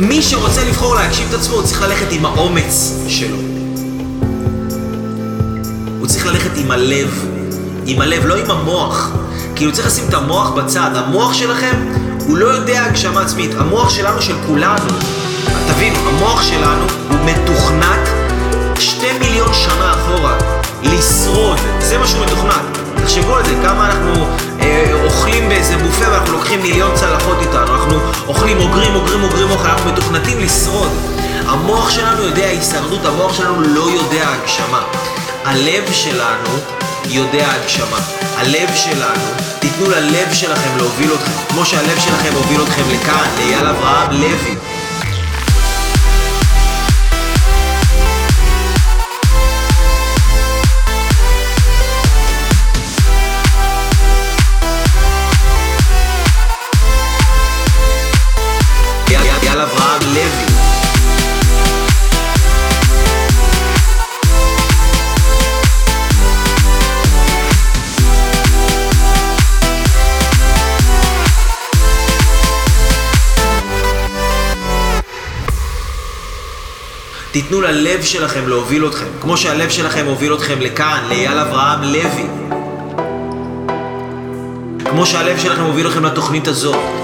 מי שרוצה לבחור להגשים את עצמו, הוא צריך ללכת עם האומץ שלו. הוא צריך ללכת עם הלב. עם הלב, לא עם המוח. כאילו צריך לשים את המוח בצד. המוח שלכם, הוא לא יודע הגשמה עצמית. המוח שלנו, של כולנו, תבינו, המוח שלנו הוא מתוכנת שתי מיליון שנה אחורה. לשרוד, זה מה שהוא מתוכנת. תחשבו על זה, כמה אנחנו אה, אוכלים באיזה בופה ואנחנו לוקחים מיליון צלחות איתנו. אוכלים, אוגרים, אוגרים, אוגרים אוכל, אנחנו מתוכנתים לשרוד. המוח שלנו יודע הישרדות, המוח שלנו לא יודע הגשמה. הלב שלנו יודע הגשמה. הלב שלנו, תיתנו ללב שלכם להוביל אתכם, כמו שהלב שלכם הוביל אתכם לכאן, לאייל אברהם לוי. לוי. תיתנו ללב שלכם להוביל אתכם, כמו שהלב שלכם הוביל אתכם לכאן, לאייל אברהם לוי. כמו שהלב שלכם הוביל אתכם לתוכנית הזאת.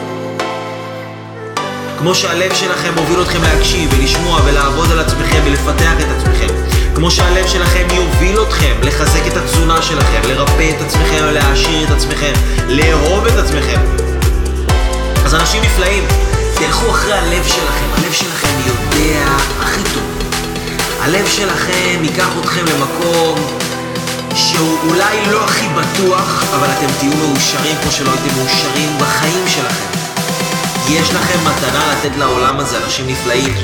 כמו שהלב שלכם מוביל אתכם להקשיב ולשמוע ולעבוד על עצמכם ולפתח את עצמכם. כמו שהלב שלכם יוביל אתכם לחזק את התזונה שלכם, לרפא את עצמכם ולהעשיר את עצמכם, לאהוב את עצמכם. אז אנשים נפלאים, תלכו אחרי הלב שלכם, הלב שלכם יודע הכי טוב. הלב שלכם ייקח אתכם למקום שהוא אולי לא הכי בטוח, אבל אתם תהיו מאושרים כמו שלא הייתם מאושרים בחיים שלכם. יש לכם מתנה לתת לעולם הזה אנשים נפלאים.